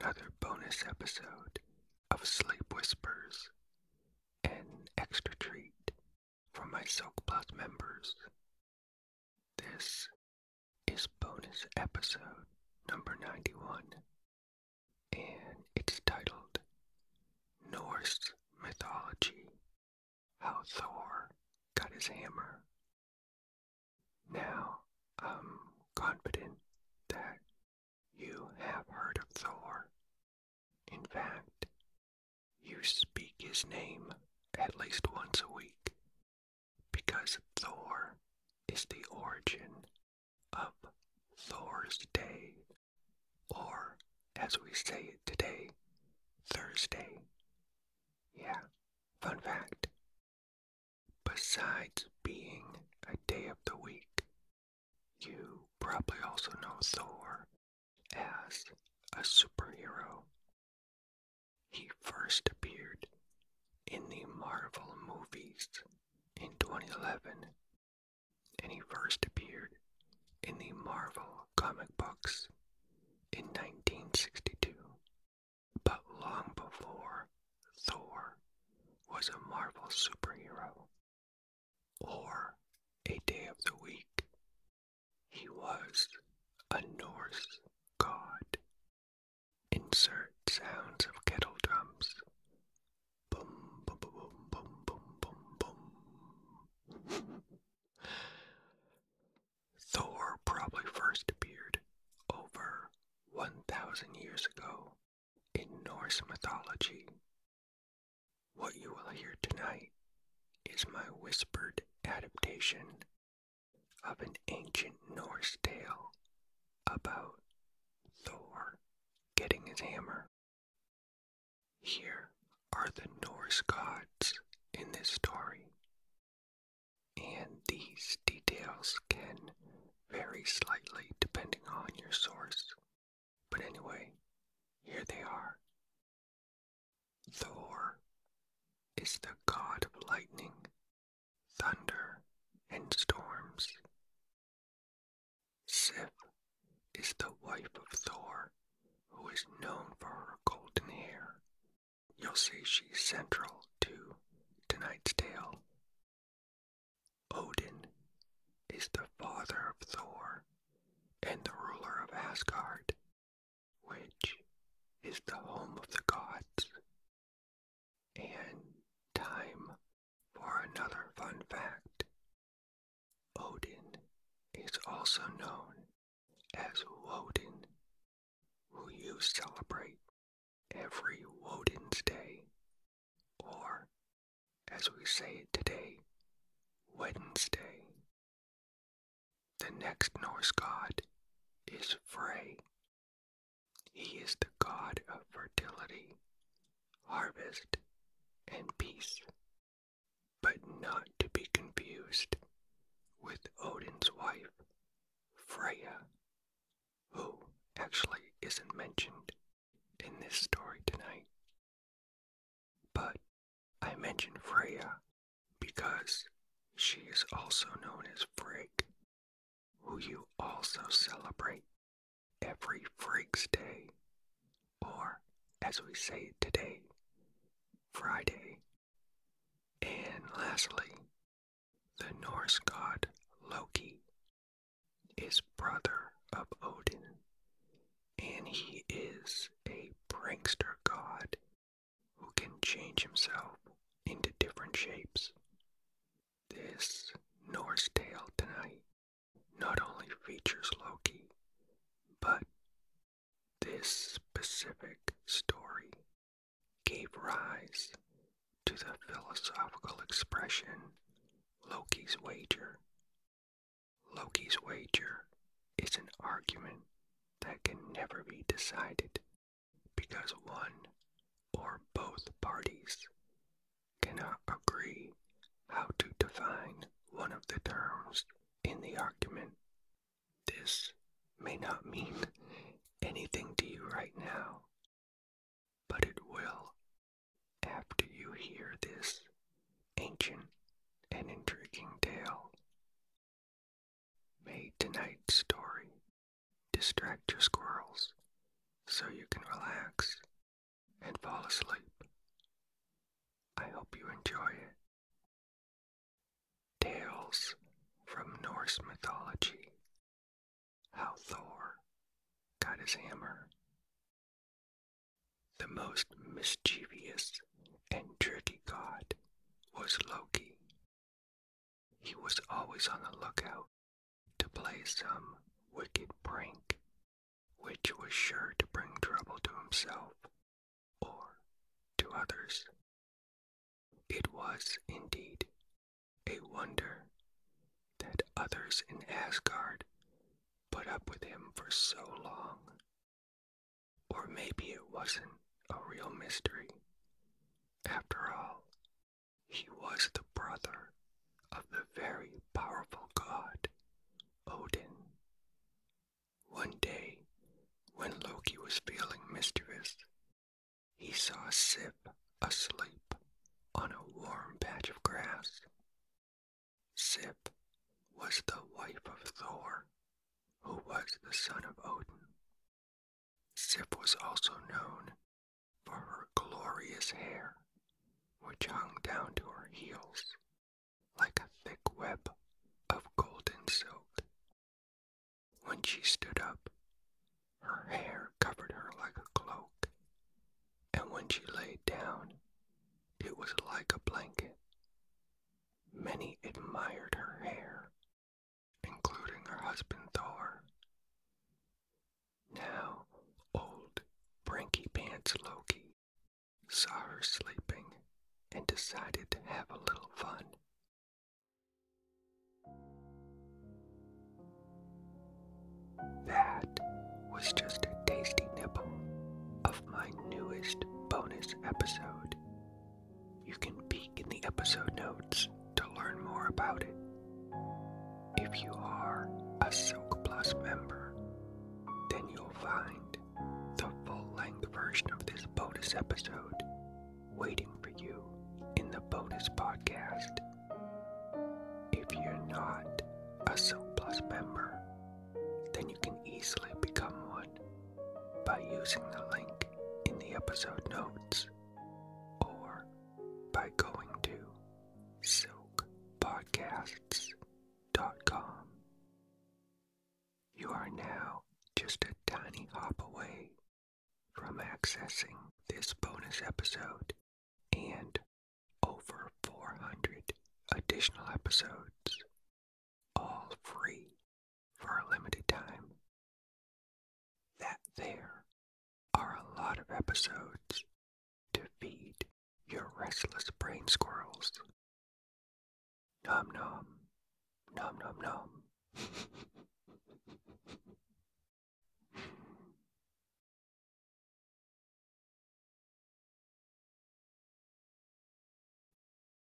another bonus episode of Sleep Whispers, an extra treat for my Silk Plus members. This is bonus episode number 91, and it's titled Norse Mythology How Thor Got His Hammer. Now, I'm confident that you have heard of Thor. In fact, you name at least once a week because Thor is the origin of Thor's Day, or as we say it today, Thursday. Yeah, fun fact. Besides being a day of the week, you probably also know Thor as a superhero. He first appeared in the Marvel movies in 2011, and he first appeared in the Marvel comic books in 1962. But long before Thor was a Marvel superhero or a day of the week, he was a Norse 1,000 years ago in Norse mythology. What you will hear tonight is my whispered adaptation of an ancient Norse tale about Thor getting his hammer. Here are the Norse gods in this story, and these details can vary slightly depending on your source. Anyway, here they are. Thor is the god of lightning, thunder, and storms. Sif is the wife of Thor, who is known for her golden hair. You'll see she's central to tonight's tale. Odin is the father of Thor and the ruler of Asgard, the home of the gods. And time for another fun fact. Odin is also known as Woden, who you celebrate every Woden's Day, or as we say it today, Wednesday. The next Norse god is Frey. He is the god of fertility, harvest, and peace, but not to be confused with Odin's wife, Freya, who actually isn't mentioned in this story tonight. But I mention Freya because she is also known as Frigg, who you also celebrate every Frigg's Day, or as we say today, Friday. And lastly, the Norse god Loki is brother of Odin, and he is a prankster god who can change himself into different shapes. This Norse tale tonight not only features Loki, but this specific story gave rise to the philosophical expression Loki's wager. Loki's wager is an argument that can never be decided because one or both parties cannot agree how to define one of the terms in the argument. This may not mean anything to you right now, but it will after you hear this ancient and intriguing tale. May tonight's story distract your squirrels so you can relax and fall asleep. I hope you enjoy it. Tales from Norse mythology How hammer. The most mischievous and tricky god was Loki. He was always on the lookout to play some wicked prank, which was sure to bring trouble to himself or to others. It was, indeed, a wonder that others in Asgard put up with him for so long. Maybe it wasn't a real mystery. After all, he was the brother of the very powerful god, Odin. One day, when Loki was feeling mischievous, he saw Sif asleep on a warm patch of grass. Sif was the wife of Thor, who was the son of Odin. Sif was also known for her glorious hair, which hung down to her heels like a thick web of golden silk. When she stood up, her hair covered her like a cloak, and when she laid down, it was like a blanket. Many admired her hair, including her husband Thor. Now, Brinky Loki saw her sleeping and decided to have a little fun. That was just a tasty nibble of my newest bonus episode. You can peek in the episode notes to learn more about it. If you are a Silk Plus member, episode waiting for you in the bonus podcast. If you're not a Silk Plus member, then you can easily become one by using the link in the episode notes or by going to silkpodcasts.com. You are now just a tiny hop away from accessing this bonus episode and over 400 additional episodes, all free for a limited time. That there are a lot of episodes to feed your restless brain squirrels. Nom nom, nom nom nom.